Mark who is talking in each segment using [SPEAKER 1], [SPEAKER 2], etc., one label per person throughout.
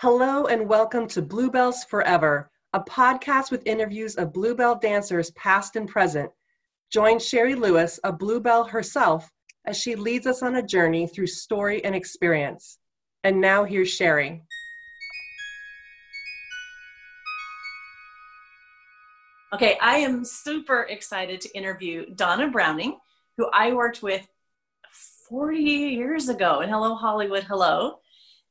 [SPEAKER 1] Hello and welcome to Bluebells Forever, a podcast with interviews of Bluebell dancers past and present. Join Sherry Lewis, a Bluebell herself, as she leads us on a journey through story and experience. And now here's Sherry.
[SPEAKER 2] Okay, I am super excited to interview Donna Browning, who I worked with 40 years ago And Hello Hollywood Hello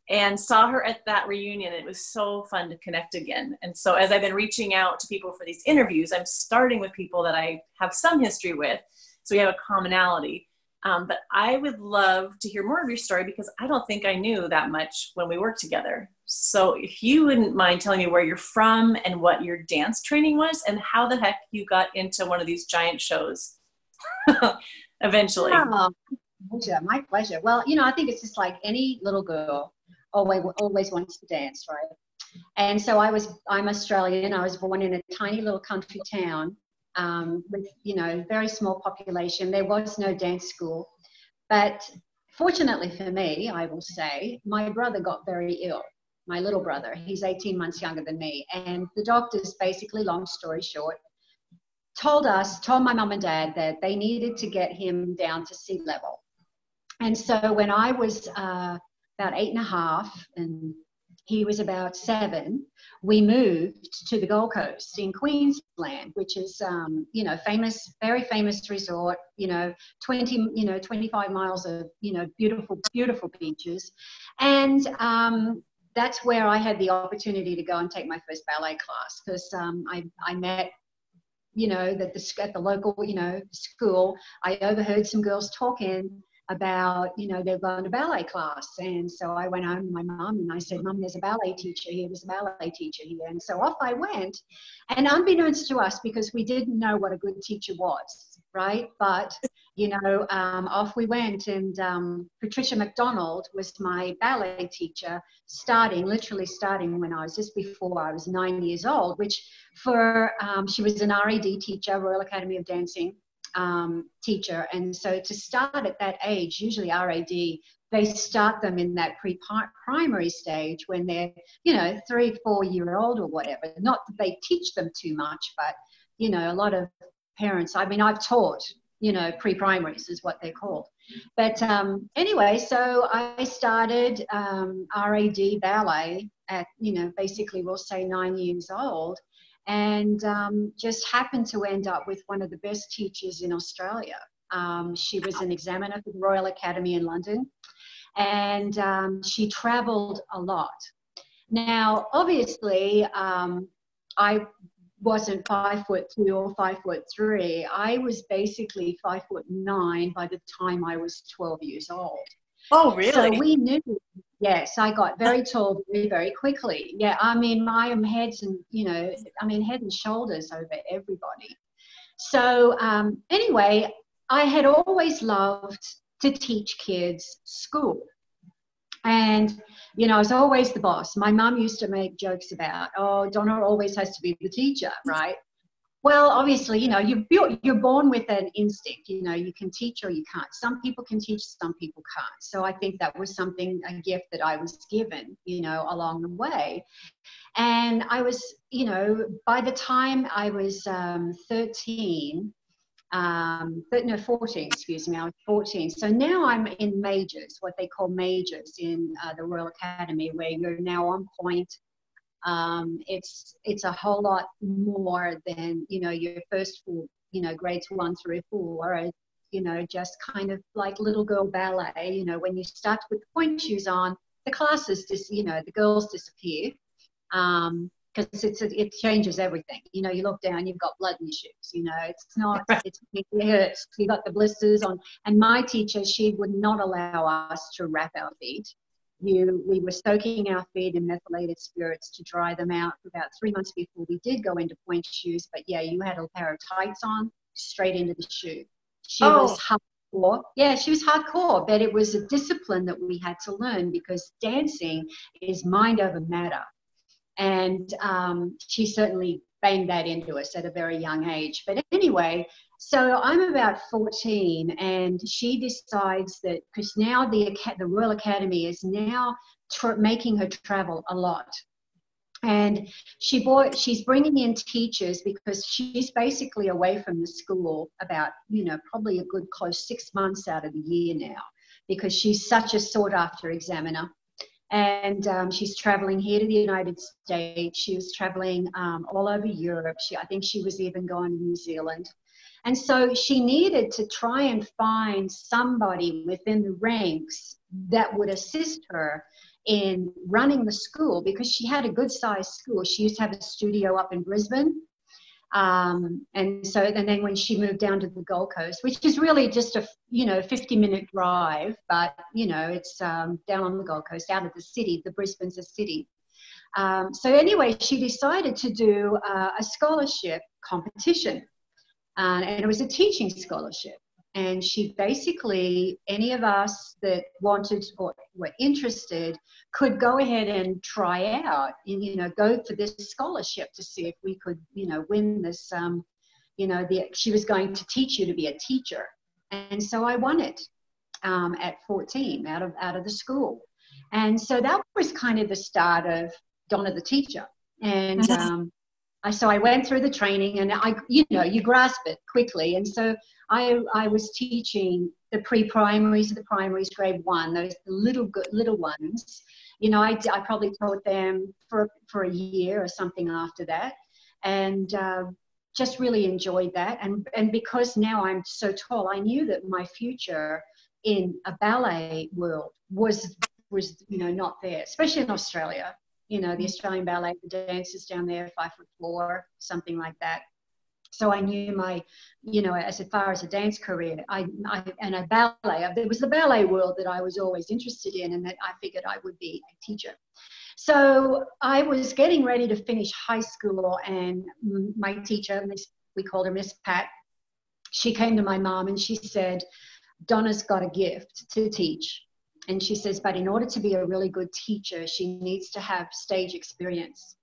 [SPEAKER 2] and saw her at that reunion. It was so fun to connect again. And so, as I've been reaching out to people for these interviews, I'm starting with people that I have some history with, so we have a commonality. Um, but I would love to hear more of your story because I don't think I knew that much when we worked together. So, if you wouldn't mind telling me where you're from and what your dance training was, and how the heck you got into one of these giant shows eventually.
[SPEAKER 3] Oh, pleasure, my pleasure. Well, you know, I think it's just like any little girl always always wants to dance, right? And so I was I'm Australian. I was born in a tiny little country town um, with you know very small population. There was no dance school, but fortunately for me, I will say, my brother got very ill. My little brother, he's 18 months younger than me, and the doctors basically, long story short, told us, told my mum and dad that they needed to get him down to sea level. And so when I was uh, about eight and a half, and he was about seven, we moved to the Gold Coast in Queensland, which is, um, you know, famous, very famous resort, you know, 20, you know, 25 miles of, you know, beautiful, beautiful beaches. And um, that's where I had the opportunity to go and take my first ballet class because um, I, I met you know that the at the local you know school i overheard some girls talking about, you know, they're going to ballet class. And so I went home to my mom and I said, mom there's a ballet teacher here, there's a ballet teacher here. And so off I went. And unbeknownst to us, because we didn't know what a good teacher was, right? But, you know, um, off we went. And um, Patricia McDonald was my ballet teacher, starting, literally starting when I was just before I was nine years old, which for, um, she was an RAD teacher, Royal Academy of Dancing um, teacher. And so to start at that age, usually RAD, they start them in that pre-primary stage when they're, you know, three, four year old or whatever. Not that they teach them too much, but, you know, a lot of parents, I mean, I've taught, you know, pre-primaries is what they're called. But um, anyway, so I started um, RAD ballet at, you know, basically we'll say nine years old and um, just happened to end up with one of the best teachers in Australia. Um, she was an examiner for the Royal Academy in London, and um, she traveled a lot. Now, obviously, um, I wasn't five foot two or five foot three. I was basically five foot nine by the time I was 12 years old.
[SPEAKER 2] Oh, really?
[SPEAKER 3] So we knew Yes, I got very tall very, very quickly. Yeah, I mean, I am heads and, you know, I mean, head and shoulders over everybody. So, um, anyway, I had always loved to teach kids school. And, you know, I was always the boss. My mom used to make jokes about, oh, Donna always has to be the teacher, right? Well, obviously, you know, you're, you're born with an instinct. You know, you can teach or you can't. Some people can teach, some people can't. So I think that was something, a gift that I was given, you know, along the way. And I was, you know, by the time I was um, 13, um, but no, 14, excuse me, I was 14. So now I'm in majors, what they call majors in uh, the Royal Academy, where you're now on point um, it's it's a whole lot more than you know your first four you know grades one through four or you know just kind of like little girl ballet you know when you start to put the point shoes on the classes just you know the girls disappear um, because it's it changes everything. You know, you look down, you've got blood in your shoes. You know, it's not it's it hurts. You got the blisters on. And my teacher, she would not allow us to wrap our feet you, we were soaking our feet in methylated spirits to dry them out for about three months before we did go into point shoes. But yeah, you had a pair of tights on straight into the shoe. She oh. was hardcore. Yeah, she was hardcore, but it was a discipline that we had to learn because dancing is mind over matter. And um, she certainly banged that into us at a very young age. But anyway, so I'm about 14, and she decides that because now the the Royal Academy is now tr- making her travel a lot. And she bought she's bringing in teachers because she's basically away from the school about you know probably a good close six months out of the year now because she's such a sought after examiner and um, she's traveling here to the united states she was traveling um, all over europe she, i think she was even going to new zealand and so she needed to try and find somebody within the ranks that would assist her in running the school because she had a good sized school. She used to have a studio up in Brisbane. Um, and so, and then when she moved down to the Gold Coast, which is really just a, you know, 50 minute drive, but, you know, it's um, down on the Gold Coast, out of the city, the Brisbane's a city. Um, so anyway, she decided to do uh, a scholarship competition. Uh, and it was a teaching scholarship and she basically any of us that wanted or were interested could go ahead and try out and you know go for this scholarship to see if we could you know win this um, you know the, she was going to teach you to be a teacher. And so i won it um, at 14 out of out of the school. And so that was kind of the start of donna the teacher. And um, I, so I went through the training and I, you know, you grasp it quickly. And so I, I was teaching the pre-primaries, the primaries, grade one, those little little ones. You know, I, I probably taught them for, for a year or something after that. And uh, just really enjoyed that. And, and because now I'm so tall, I knew that my future in a ballet world was, was you know, not there, especially in Australia you know, the Australian Ballet, the dancers down there, five foot four, something like that. So I knew my, you know, as far as a dance career, I, I and a ballet, it was the ballet world that I was always interested in, and that I figured I would be a teacher. So I was getting ready to finish high school, and my teacher, Miss, we called her Miss Pat, she came to my mom and she said, Donna's got a gift to teach and she says, but in order to be a really good teacher, she needs to have stage experience.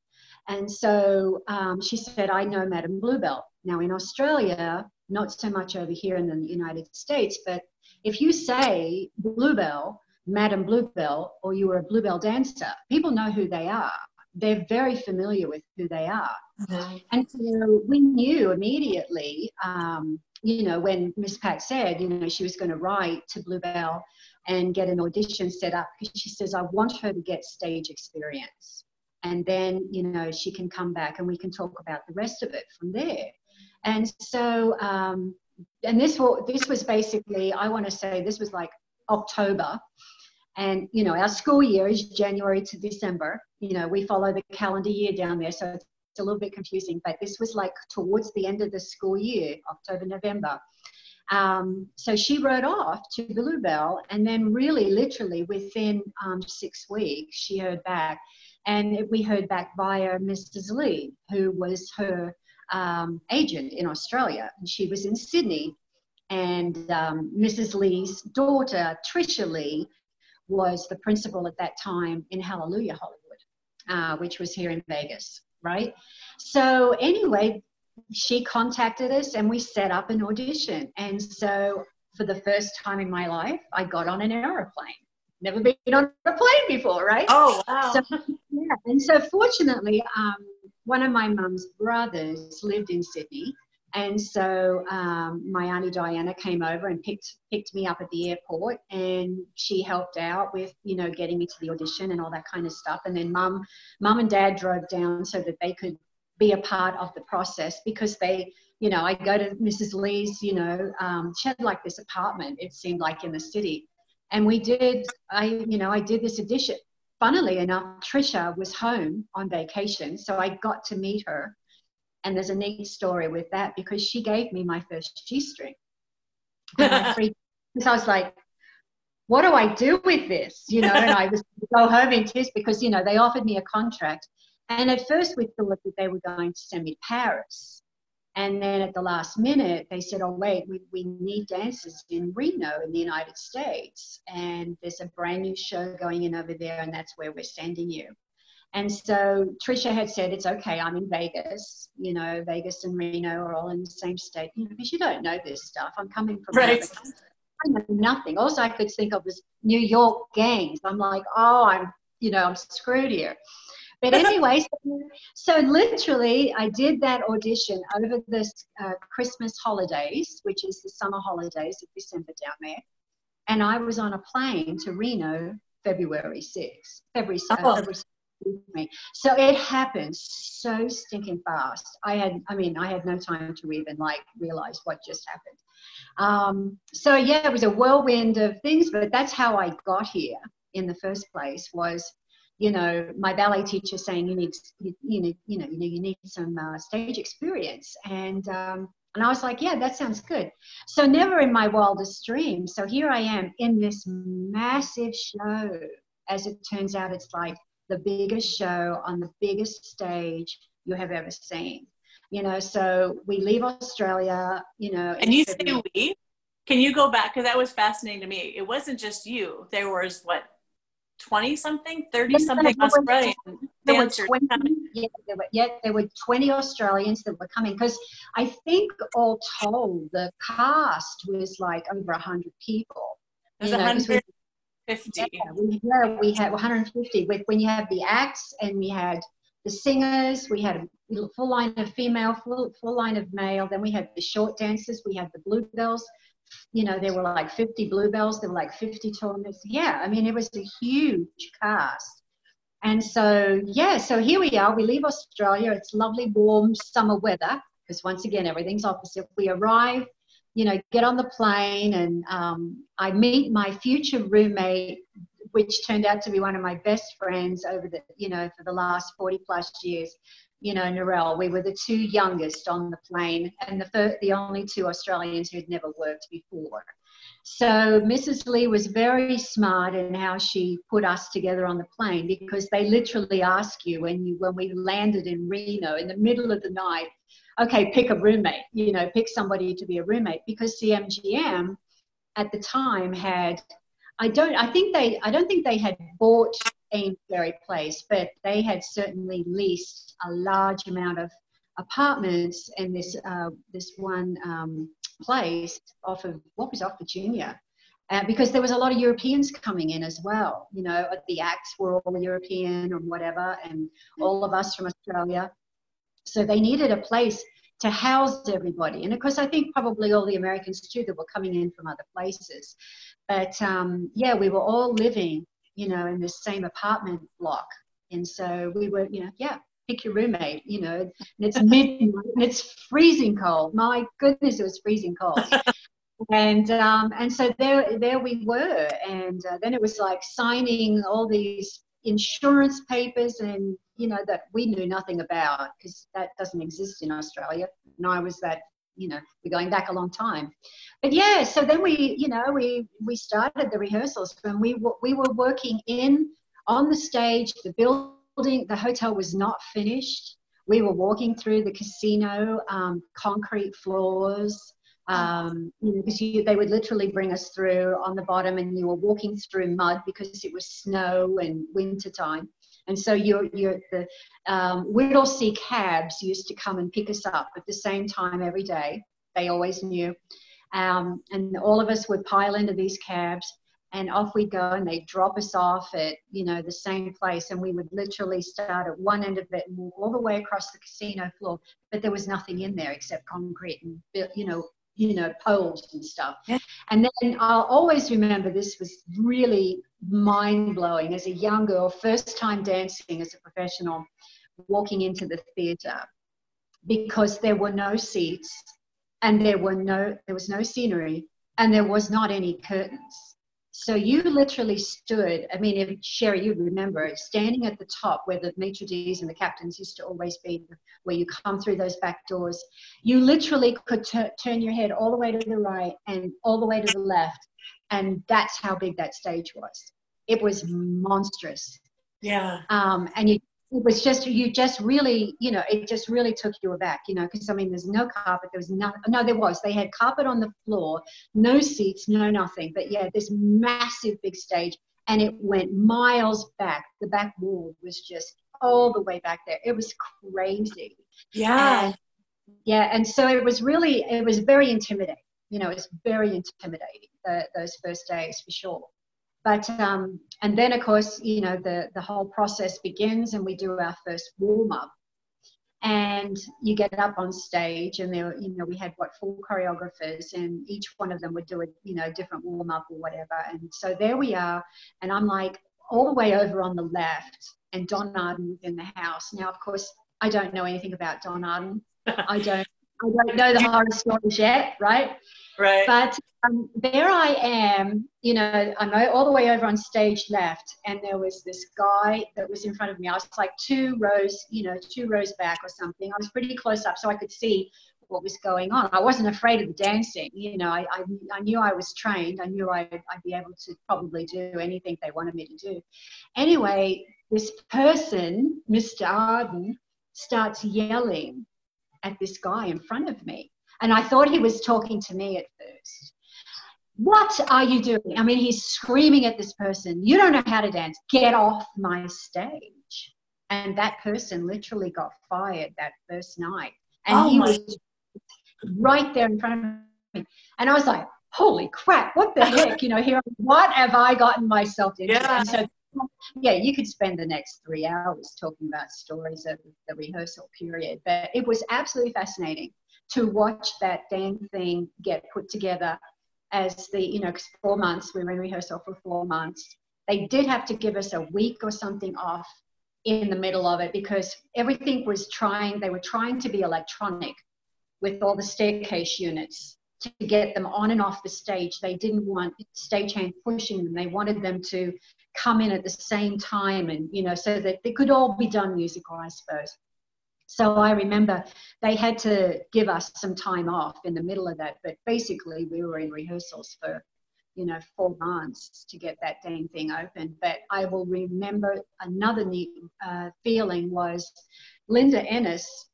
[SPEAKER 3] And so um, she said, I know Madame Bluebell. Now, in Australia, not so much over here in the United States, but if you say Bluebell, Madame Bluebell, or you were a Bluebell dancer, people know who they are. They're very familiar with who they are. Mm-hmm. And so we knew immediately, um, you know, when Miss Pat said, you know, she was going to write to Bluebell and get an audition set up because she says, I want her to get stage experience. And then, you know, she can come back and we can talk about the rest of it from there. And so, um, and this, this was basically, I want to say this was like October. And, you know, our school year is January to December. You know, we follow the calendar year down there. So it's a little bit confusing, but this was like towards the end of the school year, October, November. Um, so she wrote off to Bluebell, and then, really, literally within um, six weeks, she heard back. And we heard back via Mrs. Lee, who was her um, agent in Australia. And she was in Sydney. And Mrs. Um, Lee's daughter, Trisha Lee, was the principal at that time in Hallelujah Hollywood, uh, which was here in Vegas, right? So, anyway, she contacted us and we set up an audition. And so for the first time in my life, I got on an aeroplane. Never been on a plane before, right?
[SPEAKER 2] Oh, wow.
[SPEAKER 3] So, yeah. And so fortunately, um, one of my mum's brothers lived in Sydney. And so um, my auntie Diana came over and picked picked me up at the airport, and she helped out with you know getting me to the audition and all that kind of stuff. And then mum, mum and dad drove down so that they could be a part of the process because they, you know, I go to Mrs. Lee's, you know, um, she had like this apartment, it seemed like in the city. And we did, I, you know, I did this edition. Funnily enough, Trisha was home on vacation, so I got to meet her. And there's a neat story with that because she gave me my first G string. so I was like, what do I do with this? You know, and I was go home in tears because, you know, they offered me a contract and at first, we thought that they were going to send me to Paris. And then at the last minute, they said, oh, wait, we, we need dancers in Reno in the United States. And there's a brand new show going in over there, and that's where we're sending you. And so Trisha had said, it's okay, I'm in Vegas. You know, Vegas and Reno are all in the same state. You know, because you don't know this stuff. I'm coming from
[SPEAKER 2] right.
[SPEAKER 3] I know nothing. Also, I could think of was New York gangs. I'm like, oh, I'm you know, I'm screwed here. But anyway, so, so, literally, I did that audition over this uh, Christmas holidays, which is the summer holidays of December down there. And I was on a plane to Reno February 6th, February, uh, oh. February me. So it happened so stinking fast. I had, I mean, I had no time to even like realize what just happened. Um, so yeah, it was a whirlwind of things, but that's how I got here in the first place. Was you know my ballet teacher saying you need you, you need you know you know you need some uh, stage experience and um, and I was like, yeah, that sounds good. So never in my wildest dreams. So here I am in this massive show. As it turns out, it's like the biggest show on the biggest stage you have ever seen. You know, so we leave Australia, you know.
[SPEAKER 2] And you say we? Can you go back? Because that was fascinating to me. It wasn't just you. There was what, 20 something, 30 something Australian
[SPEAKER 3] there. Were 20, yeah, there were, yeah, there were 20 Australians that were coming because I think all told the cast was like over 100 people.
[SPEAKER 2] It was 100 50.
[SPEAKER 3] Yeah, we, yeah, we had 150. When you have the acts and we had the singers, we had a full line of female, full, full line of male. Then we had the short dancers, we had the bluebells. You know, there were like 50 bluebells, there were like 50 tournaments. Yeah, I mean, it was a huge cast. And so, yeah, so here we are. We leave Australia. It's lovely, warm summer weather because once again, everything's opposite. We arrive you know, get on the plane and um, I meet my future roommate, which turned out to be one of my best friends over the, you know, for the last 40 plus years. You know, Narelle, we were the two youngest on the plane and the, first, the only two Australians who had never worked before. So Mrs. Lee was very smart in how she put us together on the plane because they literally ask you when you when we landed in Reno in the middle of the night, okay, pick a roommate, you know, pick somebody to be a roommate because CMGM at the time had, I don't, I think they, I don't think they had bought Amesbury Place, but they had certainly leased a large amount of apartments in this, uh, this one um, place off of, what was off Virginia. Uh, because there was a lot of Europeans coming in as well. You know, the acts were all European or whatever, and all of us from Australia. So they needed a place to house everybody. And of course, I think probably all the Americans too that were coming in from other places. But um, yeah, we were all living, you know, in the same apartment block. And so we were, you know, yeah, pick your roommate, you know, and it's midnight and it's freezing cold. My goodness, it was freezing cold. and um, and so there there we were, and uh, then it was like signing all these insurance papers and you know that we knew nothing about because that doesn't exist in Australia. And I was that you know we're going back a long time, but yeah. So then we you know we we started the rehearsals and we we were working in on the stage. The building, the hotel was not finished. We were walking through the casino, um, concrete floors um, you know, because they would literally bring us through on the bottom, and you were walking through mud because it was snow and winter time. And so you're, you're the um, Whittlesea cabs used to come and pick us up at the same time every day. They always knew. Um, and all of us would pile into these cabs and off we'd go and they'd drop us off at you know the same place and we would literally start at one end of it and move all the way across the casino floor but there was nothing in there except concrete and you know you know, poles and stuff. Yeah. And then I'll always remember this was really mind blowing as a young girl, first time dancing as a professional, walking into the theatre because there were no seats and there were no there was no scenery and there was not any curtains so you literally stood, I mean, if Sherry, you remember standing at the top where the maitre d's and the captains used to always be, where you come through those back doors. You literally could t- turn your head all the way to the right and all the way to the left. And that's how big that stage was. It was monstrous.
[SPEAKER 2] Yeah.
[SPEAKER 3] Um, and you it was just you just really you know it just really took you aback you know because i mean there's no carpet there was no no there was. They had carpet on the floor no seats no nothing but yeah this massive big stage and it went miles back. The back wall was just all the way back there. It was crazy.
[SPEAKER 2] Yeah.
[SPEAKER 3] And, yeah and so it was really it was very intimidating you know it was very intimidating the, those first days for sure But um, and then of course, you know, the the whole process begins, and we do our first warm up, and you get up on stage, and there, you know, we had what four choreographers, and each one of them would do a you know different warm up or whatever, and so there we are, and I'm like all the way over on the left, and Don Arden was in the house. Now, of course, I don't know anything about Don Arden. I don't I don't know the horror stories yet, right?
[SPEAKER 2] Right.
[SPEAKER 3] But um, there I am, you know, I'm all the way over on stage left, and there was this guy that was in front of me. I was like two rows, you know, two rows back or something. I was pretty close up, so I could see what was going on. I wasn't afraid of the dancing, you know, I, I, I knew I was trained. I knew I'd, I'd be able to probably do anything they wanted me to do. Anyway, this person, Mr. Arden, starts yelling at this guy in front of me. And I thought he was talking to me at first. What are you doing? I mean, he's screaming at this person, You don't know how to dance. Get off my stage. And that person literally got fired that first night. And oh he was right there in front of me. And I was like, Holy crap, what the heck? You know, here, what have I gotten myself into?
[SPEAKER 2] Yeah.
[SPEAKER 3] So yeah, you could spend the next three hours talking about stories of the rehearsal period, but it was absolutely fascinating to watch that damn thing get put together as the, you know, four months, we were in rehearsal for four months. They did have to give us a week or something off in the middle of it because everything was trying, they were trying to be electronic with all the staircase units to get them on and off the stage. They didn't want stagehand pushing them. They wanted them to come in at the same time and you know so that they could all be done musical i suppose so i remember they had to give us some time off in the middle of that but basically we were in rehearsals for you know four months to get that dang thing open. But i will remember another neat uh, feeling was linda ennis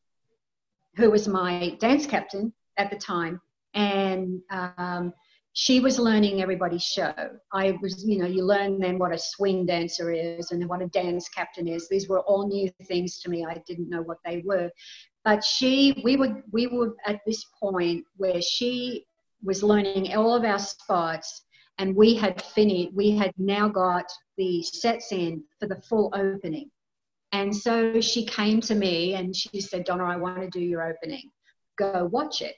[SPEAKER 3] who was my dance captain at the time and um, she was learning everybody's show. I was, you know, you learn then what a swing dancer is and what a dance captain is. These were all new things to me. I didn't know what they were. But she, we were, we were at this point where she was learning all of our spots and we had finished, we had now got the sets in for the full opening. And so she came to me and she said, Donna, I want to do your opening. Go watch it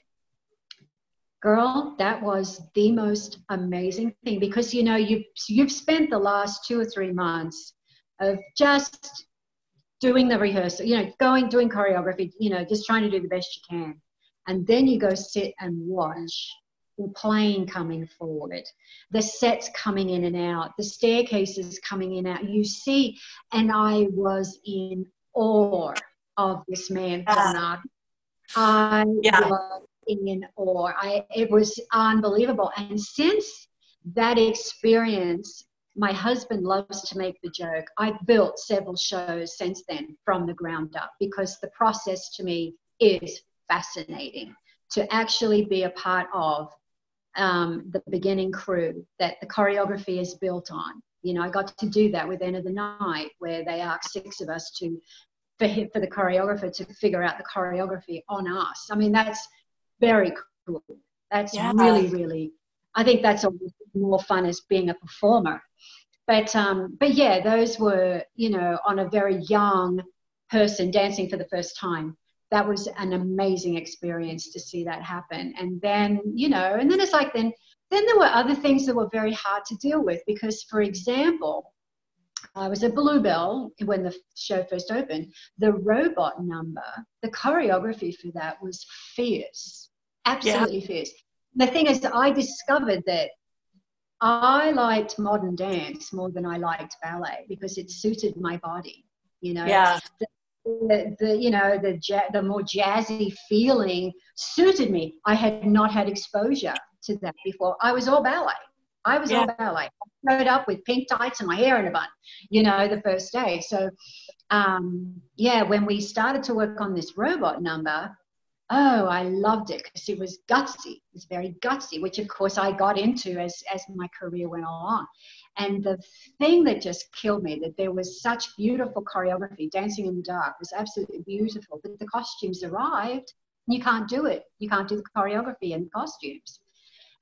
[SPEAKER 3] girl that was the most amazing thing because you know you've you've spent the last two or three months of just doing the rehearsal you know going doing choreography you know just trying to do the best you can and then you go sit and watch the plane coming forward the sets coming in and out the staircases coming in and out you see and i was in awe of this man
[SPEAKER 2] yeah.
[SPEAKER 3] I yeah. was in awe. I, it was unbelievable. And since that experience, my husband loves to make the joke. I've built several shows since then from the ground up because the process to me is fascinating to actually be a part of um, the beginning crew that the choreography is built on. You know, I got to do that with End of the Night, where they asked six of us to, for, for the choreographer to figure out the choreography on us. I mean, that's very cool. That's yeah. really, really, I think that's more fun as being a performer. But, um, but yeah, those were, you know, on a very young person dancing for the first time. That was an amazing experience to see that happen. And then, you know, and then it's like, then, then there were other things that were very hard to deal with because, for example, I was at Bluebell when the show first opened. The robot number, the choreography for that was fierce absolutely yeah. fierce. The thing is, I discovered that I liked modern dance more than I liked ballet because it suited my body. You know,
[SPEAKER 2] yeah.
[SPEAKER 3] the, the, the you know the ja- the more jazzy feeling suited me. I had not had exposure to that before. I was all ballet. I was yeah. all ballet. I showed up with pink tights and my hair in a bun, you know, the first day. So, um, yeah, when we started to work on this robot number, oh, I loved it because it was gutsy. It was very gutsy, which of course I got into as, as my career went on. And the thing that just killed me that there was such beautiful choreography. Dancing in the Dark was absolutely beautiful, but the costumes arrived. You can't do it. You can't do the choreography and costumes.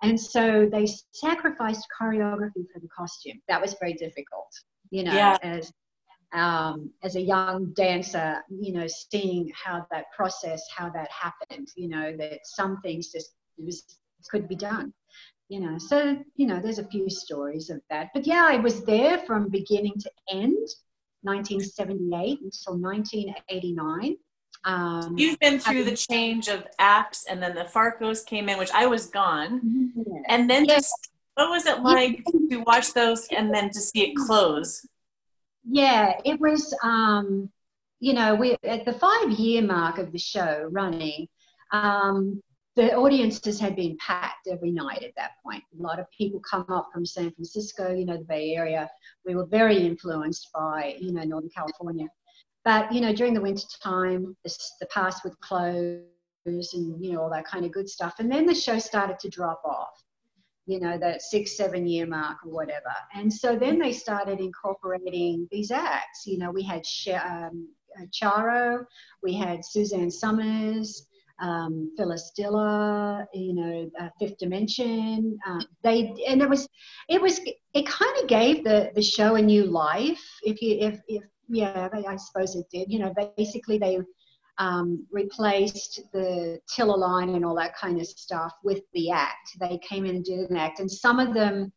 [SPEAKER 3] And so they sacrificed choreography for the costume. That was very difficult, you know, yeah. as um, as a young dancer, you know, seeing how that process, how that happened, you know, that some things just was could be done, you know. So you know, there's a few stories of that. But yeah, I was there from beginning to end, 1978 until 1989.
[SPEAKER 2] Um, You've been through the change of acts, and then the Farkos came in, which I was gone, mm-hmm. and then just what was it like to watch those and then to see it close?
[SPEAKER 3] Yeah, it was. Um, you know, we at the five-year mark of the show running. Um, the audiences had been packed every night at that point. A lot of people come up from San Francisco, you know, the Bay Area. We were very influenced by, you know, Northern California. But you know, during the winter time, the, pass would close and you know all that kind of good stuff. And then the show started to drop off. You know, that six, seven year mark or whatever. And so then they started incorporating these acts. You know, we had um, uh, Charo, we had Suzanne Somers, um, Phyllis Diller, you know, uh, Fifth Dimension. Uh, they and it was, it was, it kind of gave the the show a new life. If you if if yeah, I suppose it did. You know, basically they um, replaced the tiller line and all that kind of stuff with the act. They came in and did an act, and some of them,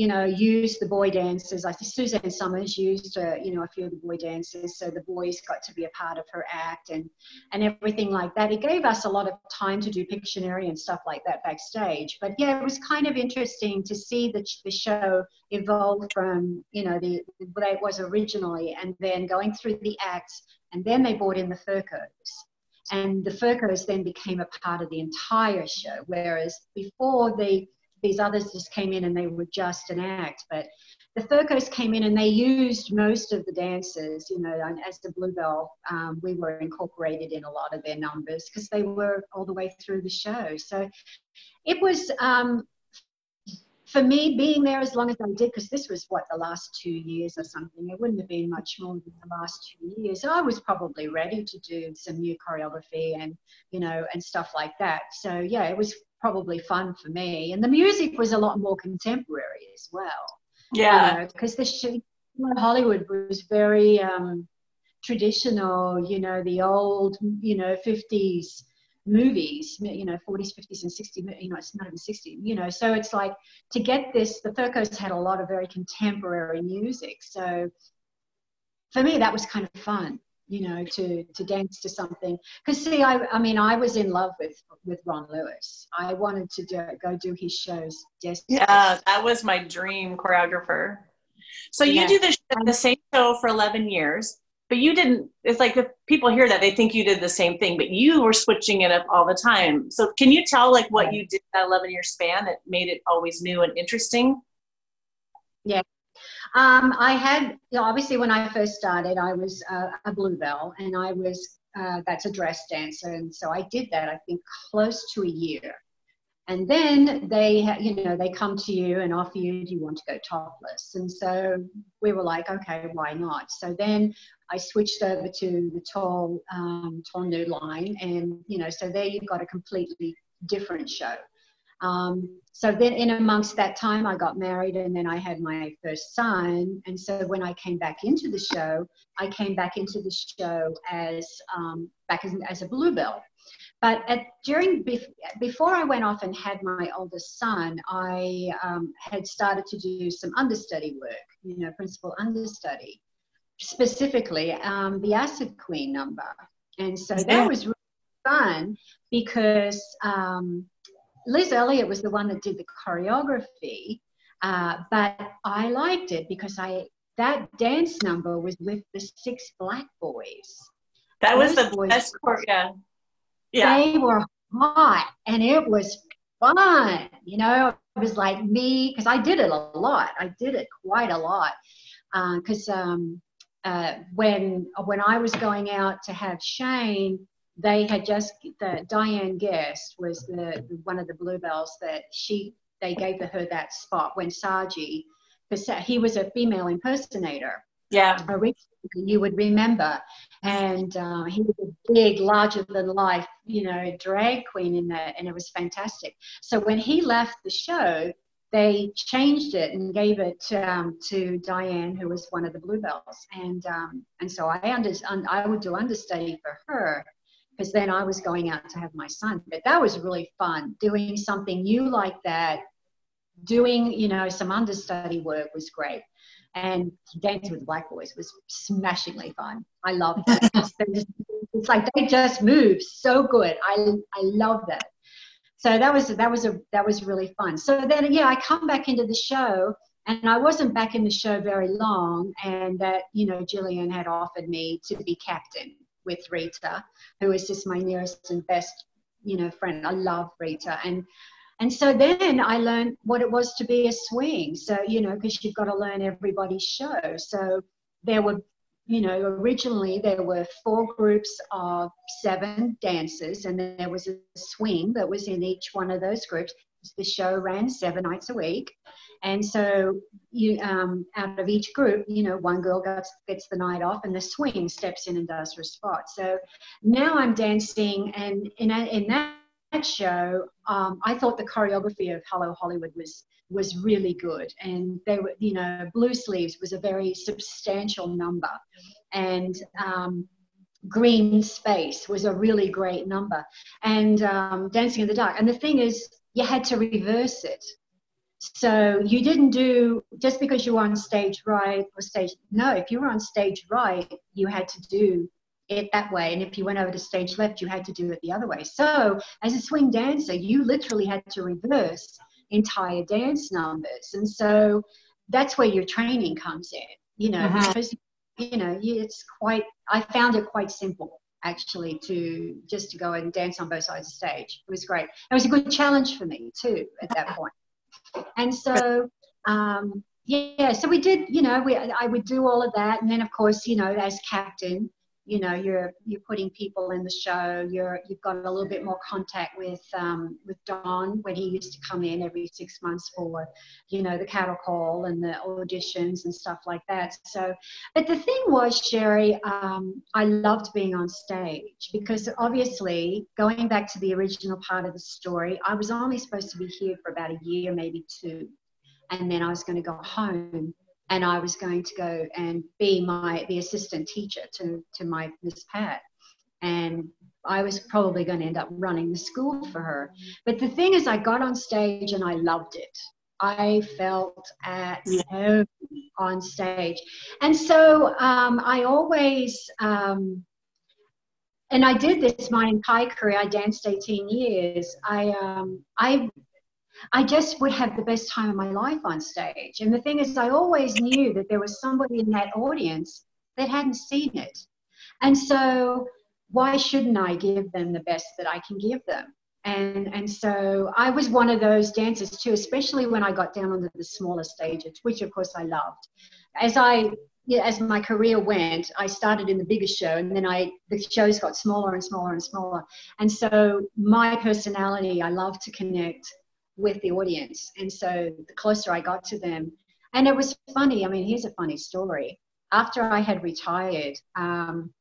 [SPEAKER 3] you know, used the boy dancers. I think Suzanne Somers used, uh, you know, a few of the boy dancers, so the boys got to be a part of her act and and everything like that. It gave us a lot of time to do Pictionary and stuff like that backstage. But yeah, it was kind of interesting to see the the show evolve from you know the what it was originally, and then going through the acts, and then they brought in the Furcos. And the Furcos then became a part of the entire show, whereas before the these others just came in and they were just an act. But the Furcos came in and they used most of the dances, you know, as the Bluebell, um, we were incorporated in a lot of their numbers because they were all the way through the show. So it was, um, for me, being there as long as I did, because this was what the last two years or something, it wouldn't have been much more than the last two years. I was probably ready to do some new choreography and, you know, and stuff like that. So yeah, it was probably fun for me. And the music was a lot more contemporary as well.
[SPEAKER 2] Yeah.
[SPEAKER 3] Because you know, the Hollywood was very um, traditional, you know, the old, you know, 50s movies, you know, 40s, 50s, and 60s, you know, it's not even 60, you know. So it's like to get this, the Furcos had a lot of very contemporary music. So for me, that was kind of fun you know, to to dance to something. Because see, I I mean, I was in love with with Ron Lewis. I wanted to do, go do his shows.
[SPEAKER 2] Just yeah, that was my dream choreographer. So you yeah. do the, the same show for eleven years, but you didn't. It's like if people hear that, they think you did the same thing, but you were switching it up all the time. So can you tell like what you did that eleven year span that made it always new and interesting?
[SPEAKER 3] Yeah, um, I had, you know, obviously, when I first started, I was uh, a bluebell and I was, uh, that's a dress dancer. And so I did that, I think, close to a year. And then they, you know, they come to you and offer you, do you want to go topless? And so we were like, okay, why not? So then I switched over to the tall, um, tall nude line. And, you know, so there you've got a completely different show. Um, so then in amongst that time i got married and then i had my first son. And so when i came back into the show i came back into the show as um, back as, as a bluebell. But at, during before i went off and had my oldest son i um, had started to do some understudy work you know principal understudy specifically um, the acid queen number. And so that was really fun because um, Liz Elliott was the one that did the choreography, uh, but I liked it because I that dance number was with the six black boys.
[SPEAKER 2] That was Those the best choreo. Yeah.
[SPEAKER 3] yeah. They were hot and it was fun. You know, it was like me because I did it a lot. I did it quite a lot because uh, um, uh, when when I was going out to have Shane, they had just the Diane Guest was the one of the bluebells that she they gave her that spot when Saji he was a female impersonator
[SPEAKER 2] yeah
[SPEAKER 3] originally you would remember. And uh, he was a big, larger than life, you know, drag queen in that, and it was fantastic. So when he left the show, they changed it and gave it um, to Diane, who was one of the Bluebells, and um, and so I under, I would do understudy for her because then I was going out to have my son. But that was really fun doing something new like that. Doing you know some understudy work was great, and Dancing with the Black Boys was smashingly fun. I loved it. it's like they just move so good. I I love that so that was that was a that was really fun so then yeah i come back into the show and i wasn't back in the show very long and that you know Jillian had offered me to be captain with rita who is just my nearest and best you know friend. I love rita. And and so then i learned what it was to be a swing. So you know because you've got to learn everybody's show. So there were you know, originally there were four groups of seven dancers, and there was a swing that was in each one of those groups. The show ran seven nights a week, and so you, um, out of each group, you know, one girl gets gets the night off, and the swing steps in and does her spot. So now I'm dancing, and in a, in that show, um, I thought the choreography of Hello Hollywood was was really good. And they were, you know, Blue Sleeves was a very substantial number. And um, Green Space was a really great number. And um, Dancing in the Dark. And the thing is, you had to reverse it. So you didn't do just because you were on stage right or stage no. If you were on stage right, you had to do it that way, and if you went over to stage left, you had to do it the other way. So as a swing dancer, you literally had to reverse entire dance numbers. And so that's where your training comes in, you know, uh-huh. because, you know, it's quite, I found it quite simple actually to just to go and dance on both sides of the stage. It was great. It was a good challenge for me too at that point. And so, um, yeah, so we did, you know, we, I would do all of that. And then of course, you know, as captain, you know you're you're putting people in the show you're you've got a little bit more contact with um, with Don when he used to come in every six months for you know the cattle call and the auditions and stuff like that. So but the thing was Sherry um, I loved being on stage because obviously going back to the original part of the story I was only supposed to be here for about a year maybe two and then I was going to go home and I was going to go and be my the assistant teacher to to my Miss Pat, and I was probably going to end up running the school for her. But the thing is, I got on stage and I loved it. I felt at home on stage, and so um, I always. Um, and I did this my entire career. I danced 18 years. I um, I I just would have the best time of my life on stage. And the thing is, I always knew that there was somebody in that audience that hadn't seen it. And so, why shouldn't I give them the best that I can give them? And, and so I was one of those dancers too, especially when I got down onto the smaller stages, which of course I loved. As I as my career went, I started in the biggest show, and then I the shows got smaller and smaller and smaller. And so my personality, I love to connect with the audience. And so the closer I got to them, and it was funny. I mean, here's a funny story. After I had retired, um,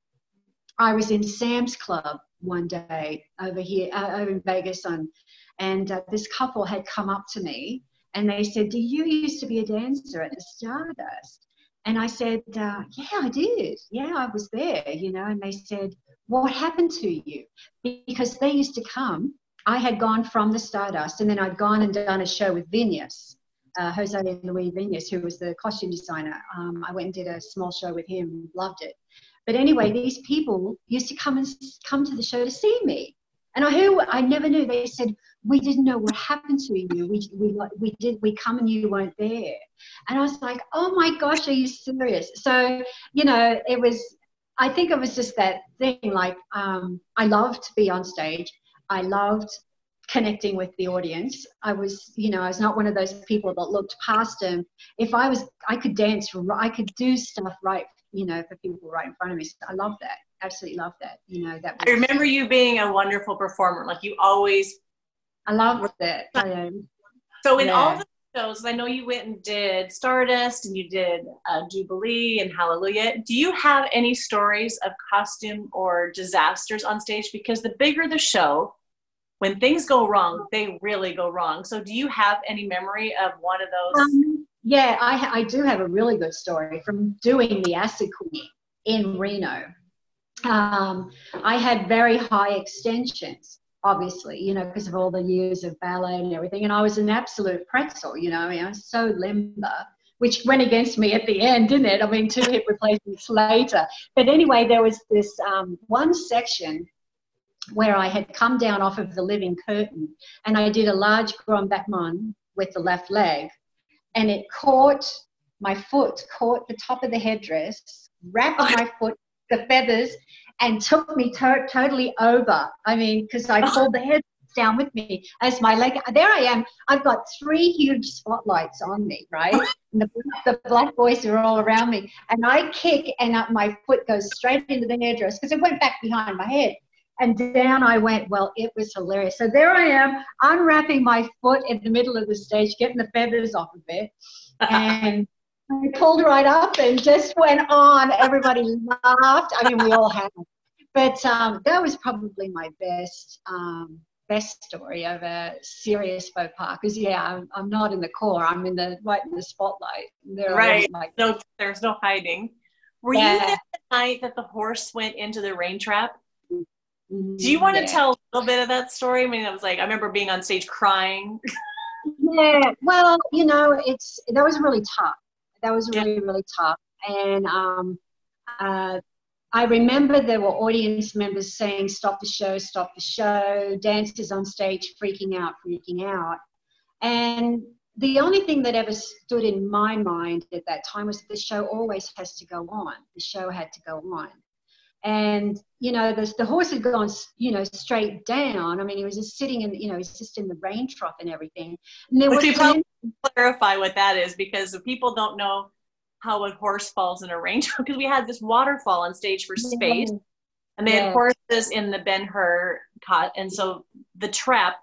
[SPEAKER 3] I was in Sam's Club one day over here, uh, over in Vegas, on, and uh, this couple had come up to me and they said, "Do you used to be a dancer at the Stardust?" And I said, uh, "Yeah, I did. Yeah, I was there." You know, and they said, "What happened to you?" Because they used to come I had gone from the Stardust and then I'd gone and done a show with Viñas, uh, Jose Luis Viñas, who was the costume designer. Um, I went and did a small show with him, loved it. But anyway, these people used to come and come to the show to see me. And I who I never knew. They said, we didn't know what happened to you. We, we, we did, we come and you weren't there. And I was like, oh my gosh, are you serious? So, you know, it was, I think it was just that thing. Like, um, I love to be on stage. I loved connecting with the audience. I was, you know, I was not one of those people that looked past them. If I was, I could dance, I could do stuff right, you know, for people right in front of me. So I love that. Absolutely love that. You know, that.
[SPEAKER 2] Was, I remember you being a wonderful performer. Like you always.
[SPEAKER 3] I love that.
[SPEAKER 2] So in yeah. all the shows. I know you went and did Stardust and you did uh, Jubilee and Hallelujah. Do you have any stories of costume or disasters on stage? Because the bigger the show, when things go wrong, they really go wrong. So, do you have any memory of one of those? Um,
[SPEAKER 3] yeah, I, I do have a really good story from doing the Acid Queen in Reno. Um, I had very high extensions obviously, you know, because of all the years of ballet and everything. And I was an absolute pretzel, you know, I was so limber, which went against me at the end, didn't it? I mean, two hip replacements later. But anyway, there was this um, one section where I had come down off of the living curtain and I did a large grand battement with the left leg and it caught my foot, caught the top of the headdress, wrapped my foot, the feathers, and took me to- totally over. I mean, because I pulled the head down with me as my leg. There I am. I've got three huge spotlights on me, right? And the, the black boys are all around me. And I kick, and up, my foot goes straight into the hairdress because it went back behind my head. And down I went. Well, it was hilarious. So there I am, unwrapping my foot in the middle of the stage, getting the feathers off of it. And I pulled right up and just went on. Everybody laughed. I mean, we all had. But um, that was probably my best um, best story of a serious faux pas. Because yeah, I'm, I'm, not in the corps. I'm in the right in the spotlight.
[SPEAKER 2] There right. Like, no, there's no hiding. Were yeah. you there the night that the horse went into the rain trap? Do you want yeah. to tell a little bit of that story? I mean, I was like, I remember being on stage crying.
[SPEAKER 3] yeah. Well, you know, it's that was really tough that was really yeah. really tough and um, uh, I remember there were audience members saying, Stop the show, stop the show, dancers on stage freaking out, freaking out. And the only thing that ever stood in my mind at that time was that the show always has to go on. The show had to go on. And, you know, the, the horse had gone, you know, straight down. I mean, he was just sitting in, you know, he's just in the rain trough and everything. And
[SPEAKER 2] there was clarify what that is because people don't know how a horse falls in a rain trough because we had this waterfall on stage for space. And they had horses in the Ben Hur cot. And so the trap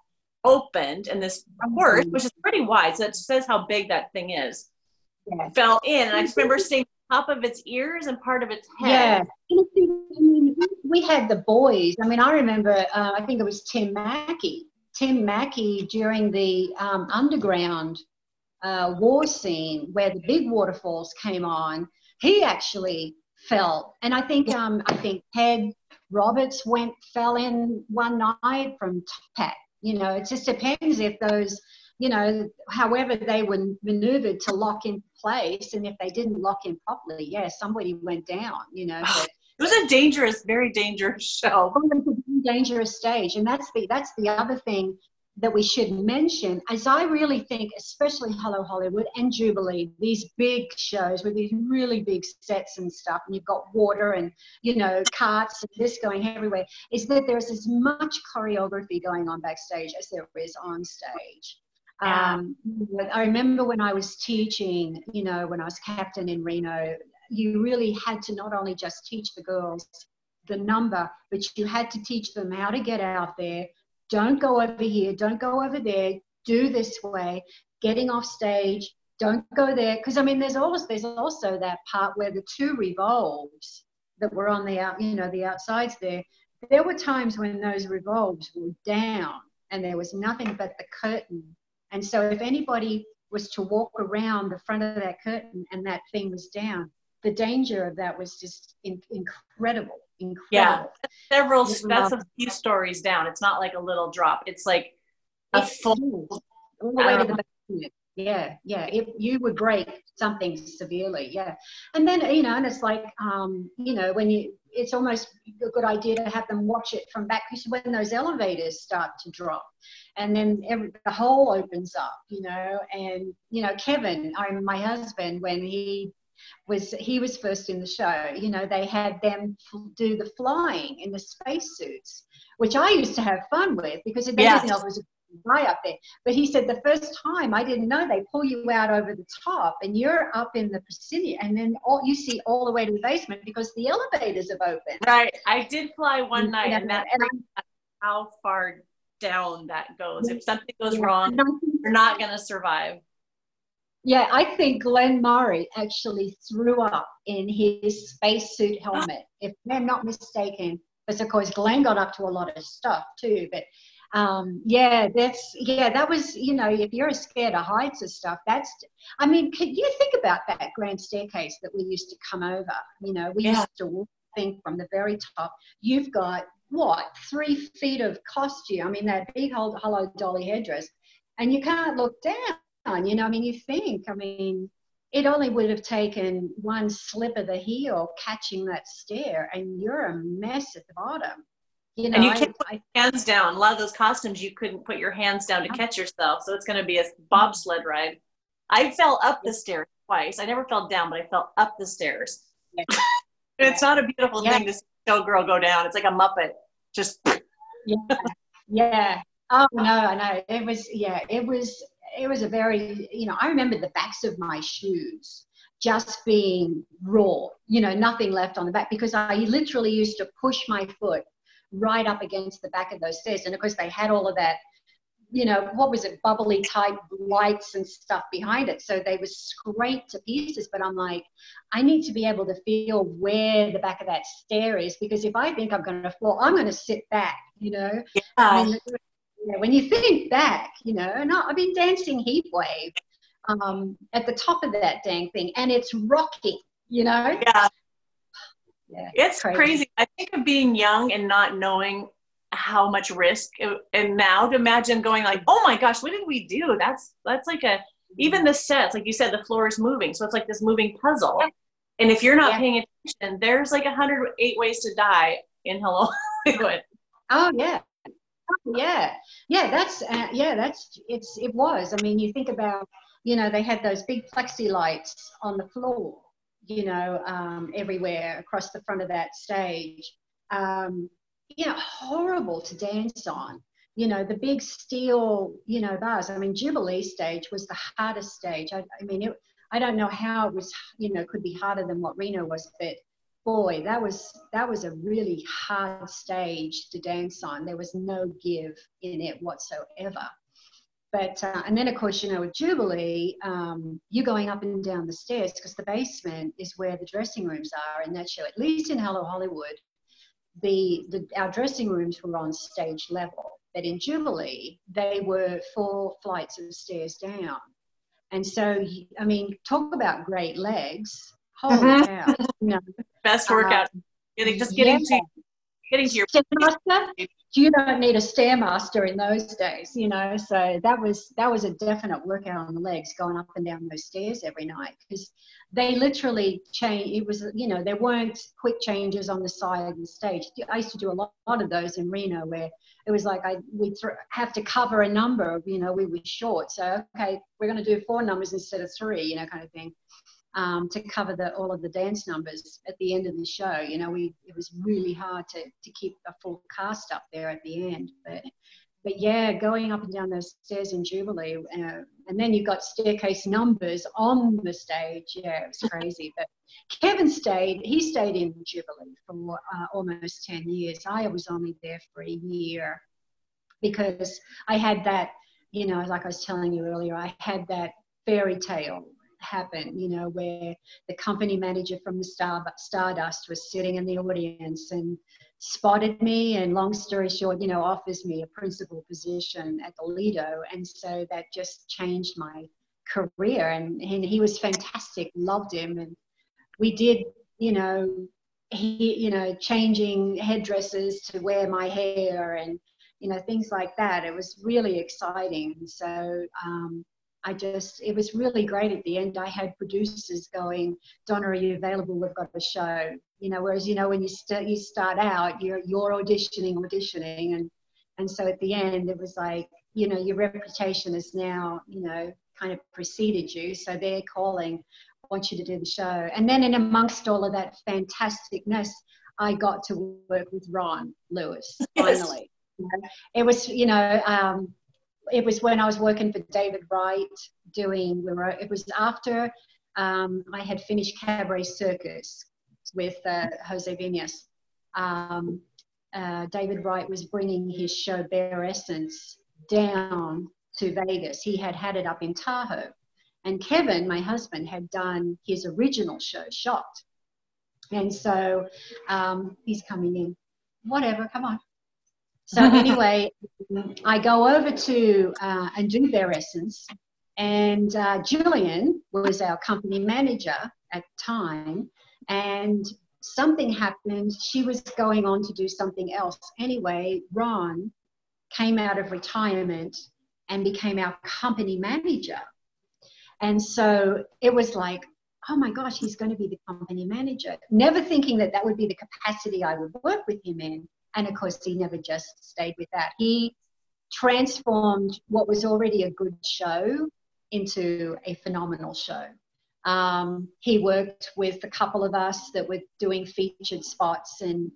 [SPEAKER 2] opened and this horse, mm-hmm. which is pretty wide, so it says how big that thing is, yeah. fell in. And I just remember seeing top of its ears and part of its head.
[SPEAKER 3] Yeah. We had the boys. I mean, I remember, uh, I think it was Tim Mackie. Tim Mackie during the um, underground uh, war scene where the big waterfalls came on, he actually fell. And I think, um, I think Ted Roberts went, fell in one night from Pat. You know, it just depends if those you know, however they were maneuvered to lock in place, and if they didn't lock in properly, yeah, somebody went down, you know. But,
[SPEAKER 2] it was a dangerous, very dangerous show.
[SPEAKER 3] It was a dangerous stage, and that's the that's the other thing that we should mention. As I really think, especially Hello Hollywood and Jubilee, these big shows with these really big sets and stuff, and you've got water and you know carts and this going everywhere, is that there's as much choreography going on backstage as there is on stage. Um, I remember when I was teaching, you know, when I was captain in Reno, you really had to not only just teach the girls the number, but you had to teach them how to get out there. Don't go over here, don't go over there, do this way, getting off stage, don't go there. Because I mean, there's always there's also that part where the two revolves that were on the out, you know, the outsides there. There were times when those revolves were down and there was nothing but the curtain and so if anybody was to walk around the front of that curtain and that thing was down, the danger of that was just in, incredible. Incredible.
[SPEAKER 2] Yeah, several. That's a few stories down. It's not like a little drop. It's like a full.
[SPEAKER 3] All the way to the basement. Yeah, yeah. If you would break something severely, yeah. And then you know, and it's like, um, you know, when you, it's almost a good idea to have them watch it from back because when those elevators start to drop, and then every, the hole opens up, you know. And you know, Kevin, I'm my husband, when he was he was first in the show. You know, they had them do the flying in the spacesuits, which I used to have fun with because it yes. was guy up there. But he said the first time I didn't know they pull you out over the top and you're up in the proscenium and then all you see all the way to the basement because the elevators have opened.
[SPEAKER 2] Right. I did fly one night and, and that and how far down that goes. If something goes wrong, you're not going to survive.
[SPEAKER 3] Yeah, I think Glenn Murray actually threw up in his spacesuit helmet, if I'm not mistaken. Because of course Glenn got up to a lot of stuff too, but um, yeah, that's yeah, that was you know, if you're scared of heights and stuff, that's I mean, can you think about that grand staircase that we used to come over? You know, we yeah. used to walk thing from the very top. You've got what three feet of costume? I mean, that big old Hello Dolly headdress, and you can't look down. You know, I mean, you think, I mean, it only would have taken one slip of the heel catching that stair, and you're a mess at the bottom.
[SPEAKER 2] You know, and you can't I, put I, hands down. A lot of those costumes, you couldn't put your hands down to catch yourself, so it's going to be a bobsled ride. I fell up the stairs twice. I never fell down, but I fell up the stairs. Yeah. it's not a beautiful yeah. thing to see a girl go down. It's like a muppet, just.
[SPEAKER 3] yeah, yeah. Oh no, I know. It was yeah. It was it was a very you know. I remember the backs of my shoes just being raw. You know, nothing left on the back because I literally used to push my foot right up against the back of those stairs. And of course, they had all of that, you know, what was it, bubbly type lights and stuff behind it. So they were scraped to pieces. But I'm like, I need to be able to feel where the back of that stair is because if I think I'm going to fall, I'm going to sit back, you know. Yeah. Mean, when you think back, you know, and I've been dancing heat wave um, at the top of that dang thing, and it's rocking, you know.
[SPEAKER 2] Yeah yeah, it's crazy. crazy. I think of being young and not knowing how much risk and now to imagine going like oh my gosh what did we do? That's that's like a even the sets like you said the floor is moving so it's like this moving puzzle. And if you're not yeah. paying attention there's like 108 ways to die in hello hollywood
[SPEAKER 3] oh yeah. Yeah. Yeah that's uh, yeah that's it's it was. I mean you think about you know they had those big plexi lights on the floor you know, um, everywhere across the front of that stage. Um, you know, horrible to dance on. You know, the big steel, you know, bars. I mean, Jubilee stage was the hardest stage. I, I mean, it, I don't know how it was, you know, could be harder than what Reno was, but boy, that was that was a really hard stage to dance on. There was no give in it whatsoever. But uh, and then of course you know with Jubilee, um, you're going up and down the stairs because the basement is where the dressing rooms are in that show. At least in Hello Hollywood, the, the our dressing rooms were on stage level, but in Jubilee they were four flights of stairs down. And so I mean, talk about great legs. Holy mm-hmm. cow! You know,
[SPEAKER 2] best workout. Uh, getting just getting yeah. to getting to your
[SPEAKER 3] you don't need a stairmaster in those days, you know. So that was that was a definite workout on the legs, going up and down those stairs every night because they literally change. It was you know there weren't quick changes on the side of the stage. I used to do a lot, lot of those in Reno where it was like I we'd th- have to cover a number you know we were short, so okay we're going to do four numbers instead of three, you know, kind of thing um, to cover the, all of the dance numbers at the end of the show. You know, we it was really hard to, to keep a full cast up there at the end. But but yeah, going up and down those stairs in Jubilee, uh, and then you've got staircase numbers on the stage. Yeah, it was crazy. but Kevin stayed. He stayed in Jubilee for uh, almost ten years. I was only there for a year because I had that. You know, like I was telling you earlier, I had that fairy tale happen, you know, where the company manager from the Star, Stardust was sitting in the audience and spotted me and long story short, you know, offers me a principal position at the Lido. And so that just changed my career. And, and he was fantastic, loved him. And we did, you know, he, you know, changing headdresses to wear my hair and, you know, things like that. It was really exciting. So, um, I just, it was really great at the end. I had producers going, Donna, are you available? We've got a show. You know, whereas, you know, when you, st- you start out, you're, you're auditioning, auditioning. And, and so at the end, it was like, you know, your reputation is now, you know, kind of preceded you. So they're calling, want you to do the show. And then in amongst all of that fantasticness, I got to work with Ron Lewis finally. Yes. It was, you know, um, it was when I was working for David Wright doing, we were, it was after um, I had finished Cabaret Circus with uh, Jose Viñas. Um, uh, David Wright was bringing his show Bare Essence down to Vegas. He had had it up in Tahoe. And Kevin, my husband, had done his original show, Shot. And so um, he's coming in. Whatever, come on. So anyway, I go over to uh, and do Bare Essence, and uh, Julian was our company manager at the time, and something happened. She was going on to do something else. Anyway, Ron came out of retirement and became our company manager. And so it was like, oh my gosh, he's going to be the company manager. Never thinking that that would be the capacity I would work with him in. And of course, he never just stayed with that. He transformed what was already a good show into a phenomenal show. Um, he worked with a couple of us that were doing featured spots, and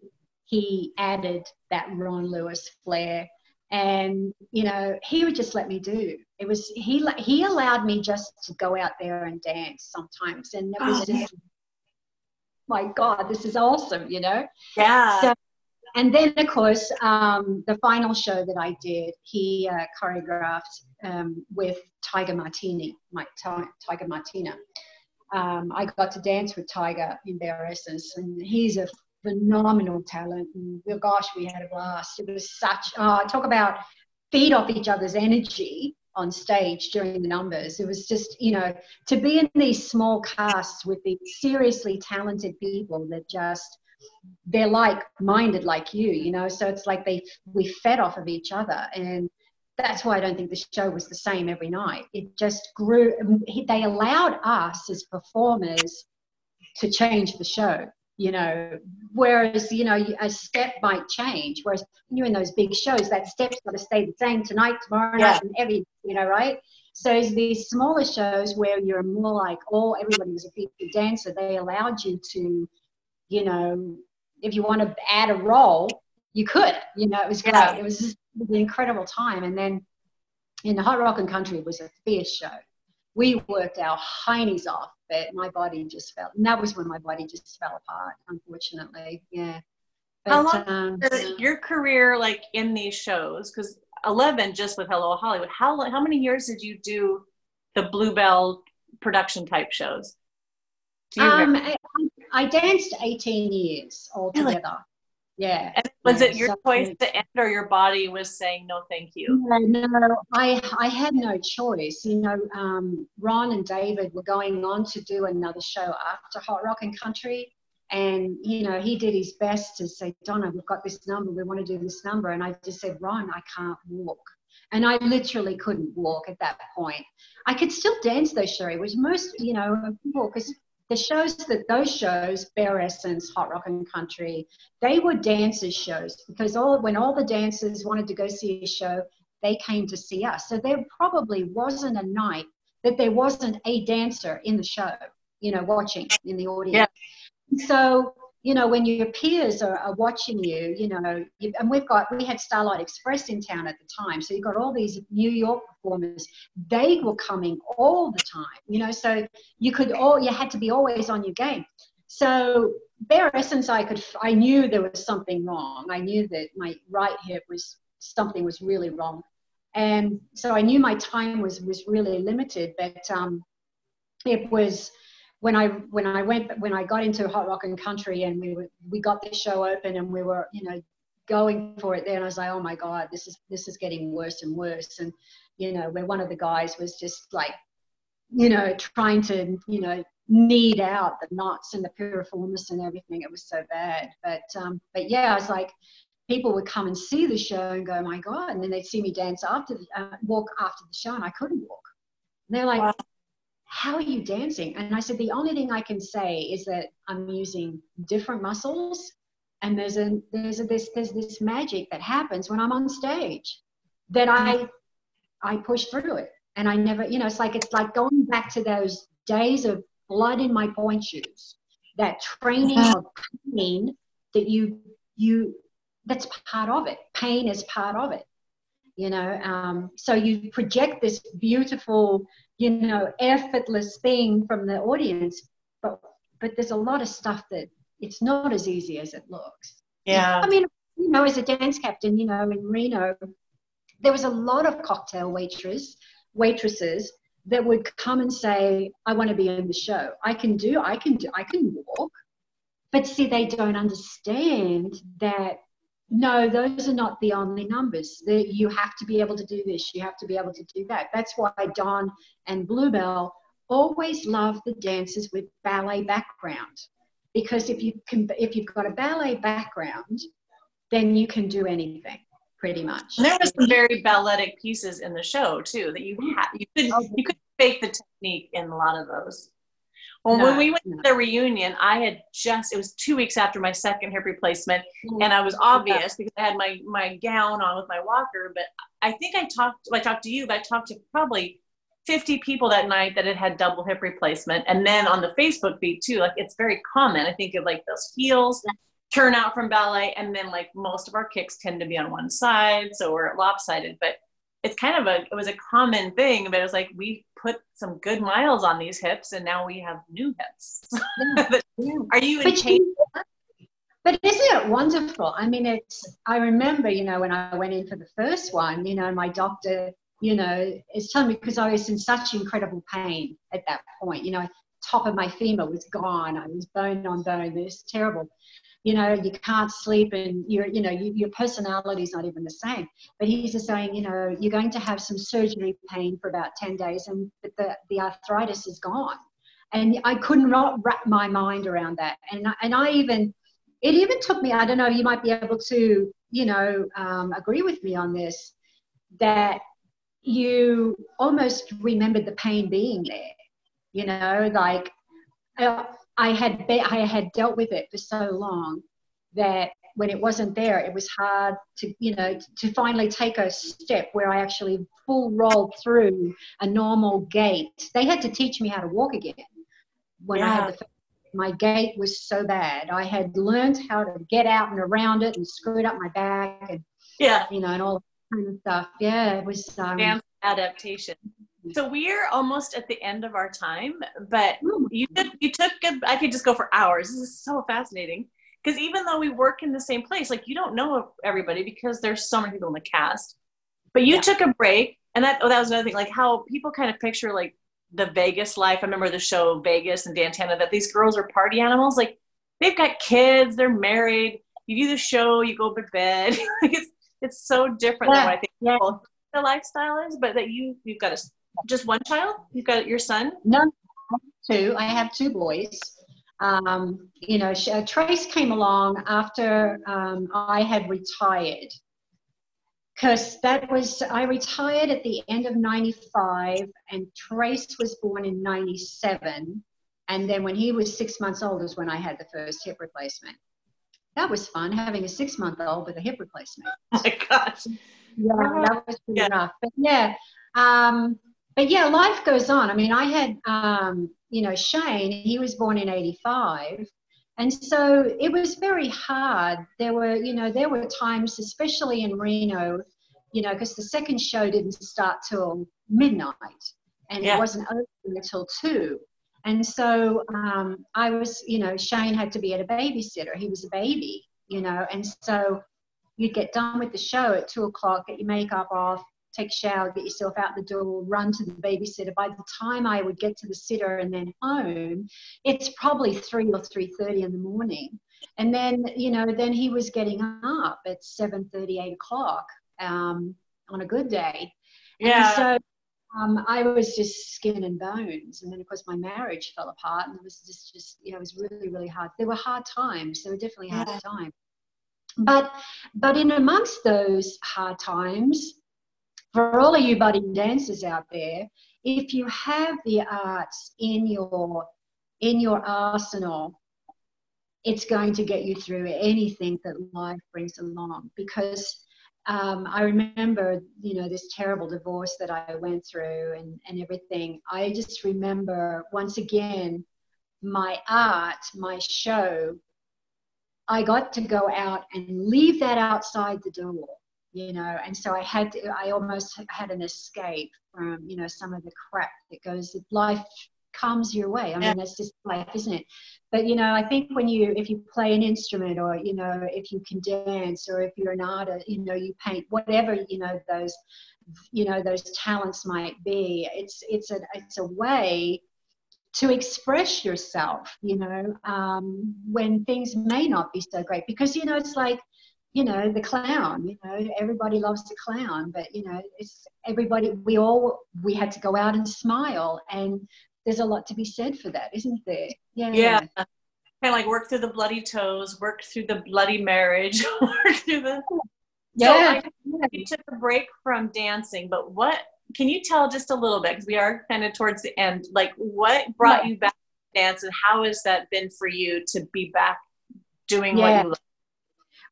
[SPEAKER 3] he added that Ron Lewis flair. And you know, he would just let me do. It was he he allowed me just to go out there and dance sometimes, and it was oh, just, my God, this is awesome, you know.
[SPEAKER 2] Yeah. So,
[SPEAKER 3] and then of course um, the final show that I did, he uh, choreographed um, with Tiger Martini, my Tiger Martina um, I got to dance with Tiger in Bare Essence, and he's a phenomenal talent. And well, gosh, we had a blast. It was such, oh, talk about feed off each other's energy on stage during the numbers. It was just, you know, to be in these small casts with these seriously talented people that just, they're like minded like you, you know, so it's like they, we fed off of each other. And that's why I don't think the show was the same every night. It just grew. They allowed us as performers to change the show, you know. Whereas, you know, a step might change. Whereas when you're in those big shows, that step's got to stay the same tonight, tomorrow yeah. night, and every, you know, right? So these smaller shows where you're more like, oh, everybody was a featured dancer, they allowed you to, you know, if you want to add a role, you could. You know, it was great. Yeah. It was just an incredible time. And then in the Hot Rock and Country, it was a fierce show. We worked our heinies off, but my body just fell. And that was when my body just fell apart, unfortunately. Yeah.
[SPEAKER 2] But, How long um, your career like in these shows? Because 11 just with Hello Hollywood. How how many years did you do the Bluebell production type shows?
[SPEAKER 3] Um, I, I, danced 18 years altogether. Really? Yeah.
[SPEAKER 2] And was yeah, it your so choice to end or your body was saying no thank you?
[SPEAKER 3] No, no, I I had no choice. You know, um, Ron and David were going on to do another show after Hot Rock and Country. And, you know, he did his best to say, Donna, we've got this number, we want to do this number. And I just said, Ron, I can't walk. And I literally couldn't walk at that point. I could still dance though, Sherry, which most, you know, people, because the shows that those shows, Bare Essence, Hot Rock and Country, they were dancers shows because all when all the dancers wanted to go see a show, they came to see us. So there probably wasn't a night that there wasn't a dancer in the show, you know, watching in the audience. Yeah. So you know, when your peers are, are watching you, you know, you, and we've got, we had Starlight Express in town at the time. So you've got all these New York performers. They were coming all the time, you know, so you could all, you had to be always on your game. So bare essence, I could, I knew there was something wrong. I knew that my right hip was, something was really wrong. And so I knew my time was, was really limited, but um, it was, when I when I went when I got into Hot Rock and Country and we were, we got the show open and we were you know going for it there and I was like oh my god this is this is getting worse and worse. And you know where one of the guys was just like you know trying to you know knead out the knots and the piriformis and everything it was so bad. But um but yeah I was like people would come and see the show and go my god and then they'd see me dance after the uh, walk after the show and I couldn't walk. And they're like wow how are you dancing? And I said, the only thing I can say is that I'm using different muscles and there's a there's a this there's this magic that happens when I'm on stage that I I push through it. And I never, you know, it's like it's like going back to those days of blood in my pointe shoes, that training of pain that you you that's part of it. Pain is part of it you know um, so you project this beautiful you know effortless thing from the audience but but there's a lot of stuff that it's not as easy as it looks
[SPEAKER 2] yeah
[SPEAKER 3] i mean you know as a dance captain you know in reno there was a lot of cocktail waitress waitresses that would come and say, I want to be in the show. I can do, I can do, I can walk. But see, they don't understand that no, those are not the only numbers. That you have to be able to do this, you have to be able to do that. That's why Don and Bluebell always love the dancers with ballet background. Because if you can if you've got a ballet background, then you can do anything pretty much.
[SPEAKER 2] And there was some very balletic pieces in the show too that you had you could oh, you could fake the technique in a lot of those. Well, no, when we went no. to the reunion, I had just, it was two weeks after my second hip replacement, mm-hmm. and I was obvious because I had my, my gown on with my walker. But I think I talked, I talked to you, but I talked to probably 50 people that night that had had double hip replacement. And then on the Facebook feed too, like it's very common. I think of like those heels turn out from ballet, and then like most of our kicks tend to be on one side, so we're lopsided. But it's kind of a it was a common thing but it was like we put some good miles on these hips and now we have new hips. But, are you in pain?
[SPEAKER 3] but isn't it wonderful? I mean it's i remember you know when i went in for the first one you know my doctor you know is telling me because i was in such incredible pain at that point you know top of my femur was gone. I was bone on bone. It was terrible you know, you can't sleep and you're, you know, you, your personality is not even the same. But he's just saying, you know, you're going to have some surgery pain for about 10 days and the, the arthritis is gone. And I could not wrap my mind around that. And, and I even, it even took me, I don't know, you might be able to, you know, um, agree with me on this, that you almost remembered the pain being there. You know, like, uh, I had be, I had dealt with it for so long that when it wasn't there, it was hard to you know to finally take a step where I actually full rolled through a normal gait. They had to teach me how to walk again when yeah. I had the my gait was so bad. I had learned how to get out and around it and screwed up my back and
[SPEAKER 2] yeah,
[SPEAKER 3] you know, and all that kind of stuff. Yeah, it was
[SPEAKER 2] um, adaptation. Mm. So we're almost at the end of our time, but mm. you took you took a, I could just go for hours. This is so fascinating because even though we work in the same place, like you don't know everybody because there's so many people in the cast. But you yeah. took a break, and that oh, that was another thing. Like how people kind of picture like the Vegas life. I remember the show Vegas and Dan Tanna that these girls are party animals. Like they've got kids, they're married. You do the show, you go to bed. it's it's so different yeah. than what I think yeah. the lifestyle is. But that you you've got a just one child? You've got your son?
[SPEAKER 3] No, two. I have two boys. Um, you know, uh, Trace came along after um, I had retired. Because that was, I retired at the end of 95, and Trace was born in 97. And then when he was six months old is when I had the first hip replacement. That was fun, having a six month old with a hip replacement.
[SPEAKER 2] Oh my gosh.
[SPEAKER 3] Yeah, that was pretty yeah. rough. But yeah, um, but yeah, life goes on. I mean, I had, um, you know, Shane, he was born in 85. And so it was very hard. There were, you know, there were times, especially in Reno, you know, because the second show didn't start till midnight and yeah. it wasn't open until two. And so um, I was, you know, Shane had to be at a babysitter. He was a baby, you know, and so you'd get done with the show at two o'clock, get your makeup off, take a shower, get yourself out the door, run to the babysitter. By the time I would get to the sitter and then home, it's probably three or three thirty in the morning. And then, you know, then he was getting up at seven thirty, eight o'clock um, on a good day.
[SPEAKER 2] Yeah.
[SPEAKER 3] And so um, I was just skin and bones. And then, of course, my marriage fell apart, and it was just, just you know, it was really, really hard. There were hard times. There were definitely hard yeah. times. But, but in amongst those hard times, for all of you budding dancers out there, if you have the arts in your in your arsenal, it's going to get you through anything that life brings along. Because um, I remember, you know, this terrible divorce that I went through and, and everything. I just remember once again my art, my show. I got to go out and leave that outside the door you know and so i had to, i almost had an escape from you know some of the crap that goes life comes your way. I mean, that's just life, isn't it? But you know, I think when you if you play an instrument or you know if you can dance or if you're an artist, you know, you paint whatever you know those you know those talents might be. It's it's a it's a way to express yourself. You know, um, when things may not be so great because you know it's like you know the clown you know everybody loves the clown but you know it's everybody we all we had to go out and smile and there's a lot to be said for that isn't there?
[SPEAKER 2] Yeah. Yeah. Kind of like work through the bloody toes work through the bloody marriage work through the yeah. So I, you took a break from dancing but what can you tell just a little bit because we are kind of towards the end like what brought yeah. you back to dance and how has that been for you to be back doing yeah. what you love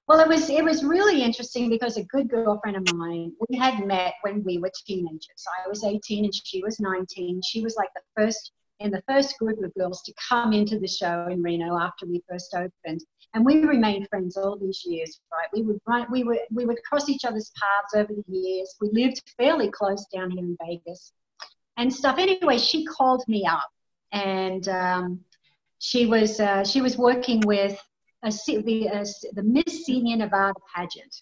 [SPEAKER 3] well, it was it was really interesting because a good girlfriend of mine, we had met when we were teenagers. I was 18 and she was 19. She was like the first in the first group of girls to come into the show in Reno after we first opened. And we remained friends all these years, right? We would run, we would we would cross each other's paths over the years. We lived fairly close down here in Vegas and stuff. Anyway, she called me up and um, she was uh, she was working with a, the, a, the Miss Senior Nevada pageant,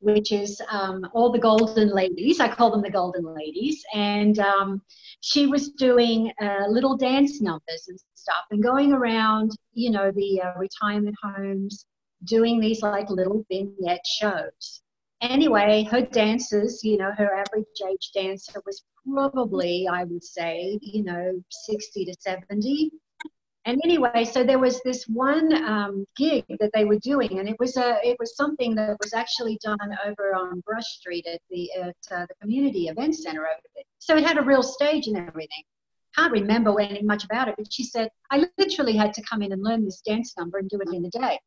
[SPEAKER 3] which is um, all the golden ladies. I call them the golden ladies. And um, she was doing uh, little dance numbers and stuff and going around, you know, the uh, retirement homes, doing these like little vignette shows. Anyway, her dancers, you know, her average age dancer was probably, I would say, you know, 60 to 70 and anyway, so there was this one um, gig that they were doing, and it was a it was something that was actually done over on Brush Street at the at uh, the community event center over there. So it had a real stage and everything. Can't remember anything much about it, but she said I literally had to come in and learn this dance number and do it in a day.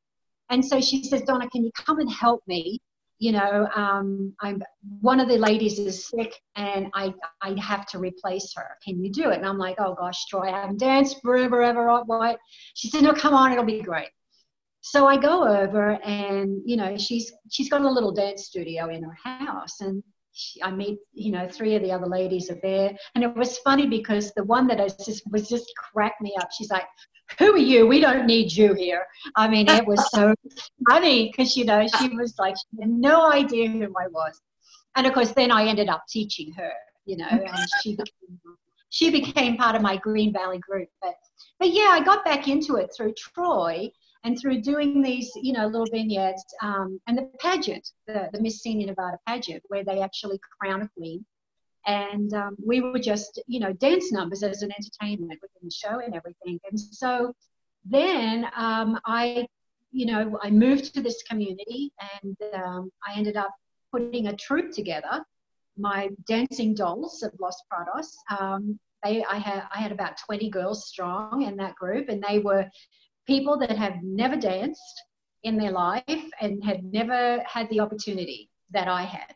[SPEAKER 3] And so she says, Donna, can you come and help me? You know, um, I'm one of the ladies is sick and I I have to replace her. Can you do it? And I'm like, oh gosh, Troy, I haven't danced forever, ever. What? She said, no, come on, it'll be great. So I go over and you know she's she's got a little dance studio in her house and she, I meet you know three of the other ladies are there and it was funny because the one that I just was just cracked me up. She's like, who are you? We don't need you here. I mean, it was so funny because, you know, she was like, she had no idea who I was. And of course, then I ended up teaching her, you know, and she became, she became part of my Green Valley group. But, but yeah, I got back into it through Troy and through doing these, you know, little vignettes um, and the pageant, the, the Miss Senior Nevada pageant, where they actually crown a queen and um, we were just you know dance numbers as an entertainment within the show and everything. And so then um, i you know i moved to this community and um, i ended up putting a troupe together my dancing dolls of los prados. Um, they, I, had, I had about 20 girls strong in that group and they were people that have never danced in their life and had never had the opportunity that i had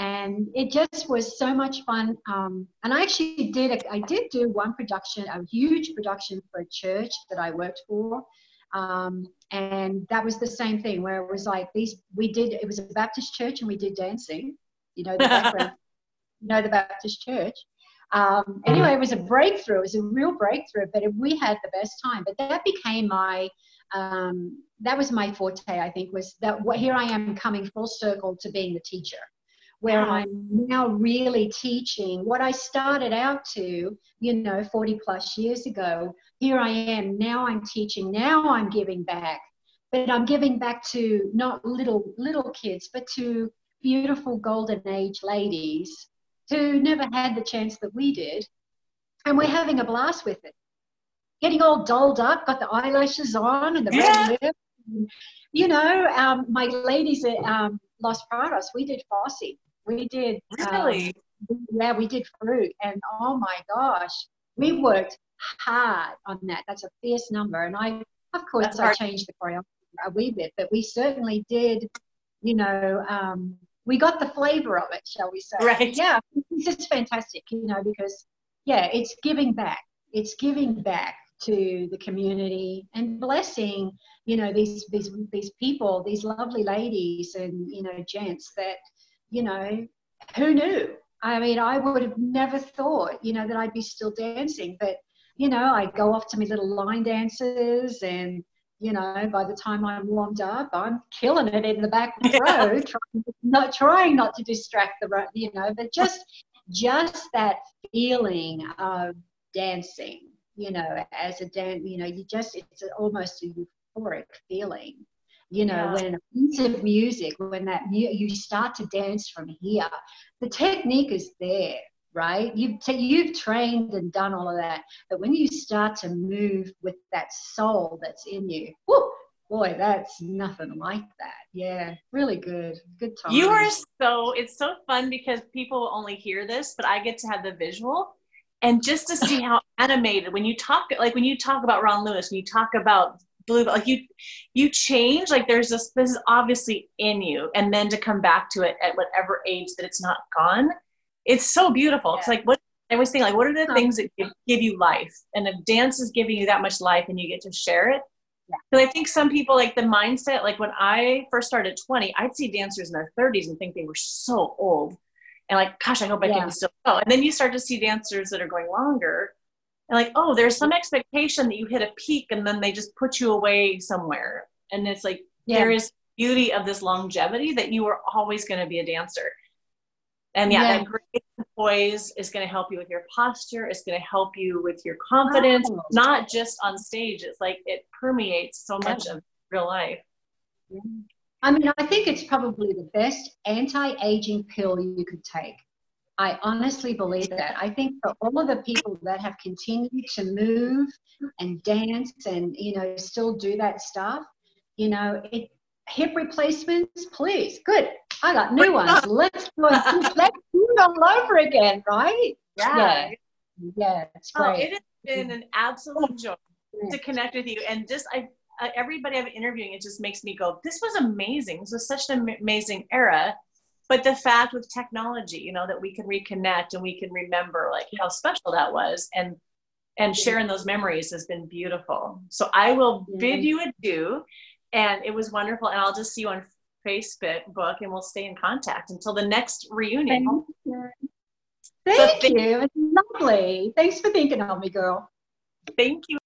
[SPEAKER 3] and it just was so much fun. Um, and I actually did a, I did do one production, a huge production for a church that I worked for, um, and that was the same thing where it was like these we did it was a Baptist church and we did dancing, you know the background, you know the Baptist church. Um, anyway, it was a breakthrough. It was a real breakthrough, but it, we had the best time. But that became my um, that was my forte. I think was that what here I am coming full circle to being the teacher where I'm now really teaching what I started out to, you know, 40 plus years ago. Here I am, now I'm teaching, now I'm giving back. But I'm giving back to not little little kids, but to beautiful golden age ladies who never had the chance that we did. And we're having a blast with it. Getting all dolled up, got the eyelashes on and the yeah. red lip. You know, um, my ladies at um, Los Prados, we did Fosse we did.
[SPEAKER 2] Really?
[SPEAKER 3] Um, yeah, we did fruit, and oh my gosh, we worked hard on that. That's a fierce number, and I, of course, I changed the choreography a wee bit, but we certainly did. You know, um, we got the flavor of it, shall we say?
[SPEAKER 2] Right.
[SPEAKER 3] Yeah, it's just fantastic. You know, because yeah, it's giving back. It's giving back to the community and blessing you know these these these people these lovely ladies and you know gents that you know, who knew? I mean, I would have never thought, you know, that I'd be still dancing. But, you know, I go off to my little line dances and you know, by the time I'm warmed up, I'm killing it in the back row, trying, not trying not to distract the, you know, but just just that feeling of dancing, you know, as a dance, you know, you just it's almost a euphoric feeling, you know, yeah. when a piece of music, when that mu- you start to dance from here, the technique is there, right? You've, t- you've trained and done all of that. But when you start to move with that soul that's in you, whoo, boy, that's nothing like that. Yeah, really good. Good time.
[SPEAKER 2] You are so, it's so fun because people only hear this, but I get to have the visual. And just to see how animated, when you talk, like when you talk about Ron Lewis, when you talk about blue, like you, you change, like there's this, this is obviously in you. And then to come back to it at whatever age that it's not gone it's so beautiful. Yeah. It's like what I was thinking, like, what are the things that give, give, you life? And if dance is giving you that much life and you get to share it. Because I think some people like the mindset, like when I first started 20, I'd see dancers in their 30s and think they were so old. And like, gosh, I hope I yeah. can still go. And then you start to see dancers that are going longer. And like, oh, there's some expectation that you hit a peak and then they just put you away somewhere. And it's like, yeah. there is beauty of this longevity that you are always going to be a dancer. And yeah, yeah. that great poise is going to help you with your posture. It's going to help you with your confidence, oh. not just on stage. It's like it permeates so much yeah. of real life.
[SPEAKER 3] I mean, I think it's probably the best anti-aging pill you could take. I honestly believe that. I think for all of the people that have continued to move and dance and you know still do that stuff, you know, it hip replacements, please, good. I got new ones. Let's do it. Let's do it all over again, right?
[SPEAKER 2] Yeah. Yeah,
[SPEAKER 3] yeah it's oh, great.
[SPEAKER 2] Oh, it has been an absolute joy to connect with you. And just I, uh, everybody I'm interviewing, it just makes me go, this was amazing. This was such an amazing era. But the fact with technology, you know, that we can reconnect and we can remember like how special that was and and sharing those memories has been beautiful. So I will bid you adieu. And it was wonderful. And I'll just see you on Facebook book and we'll stay in contact until the next reunion.
[SPEAKER 3] Thank you. Thank so you. It's lovely. Thanks for thinking of me, girl.
[SPEAKER 2] Thank you.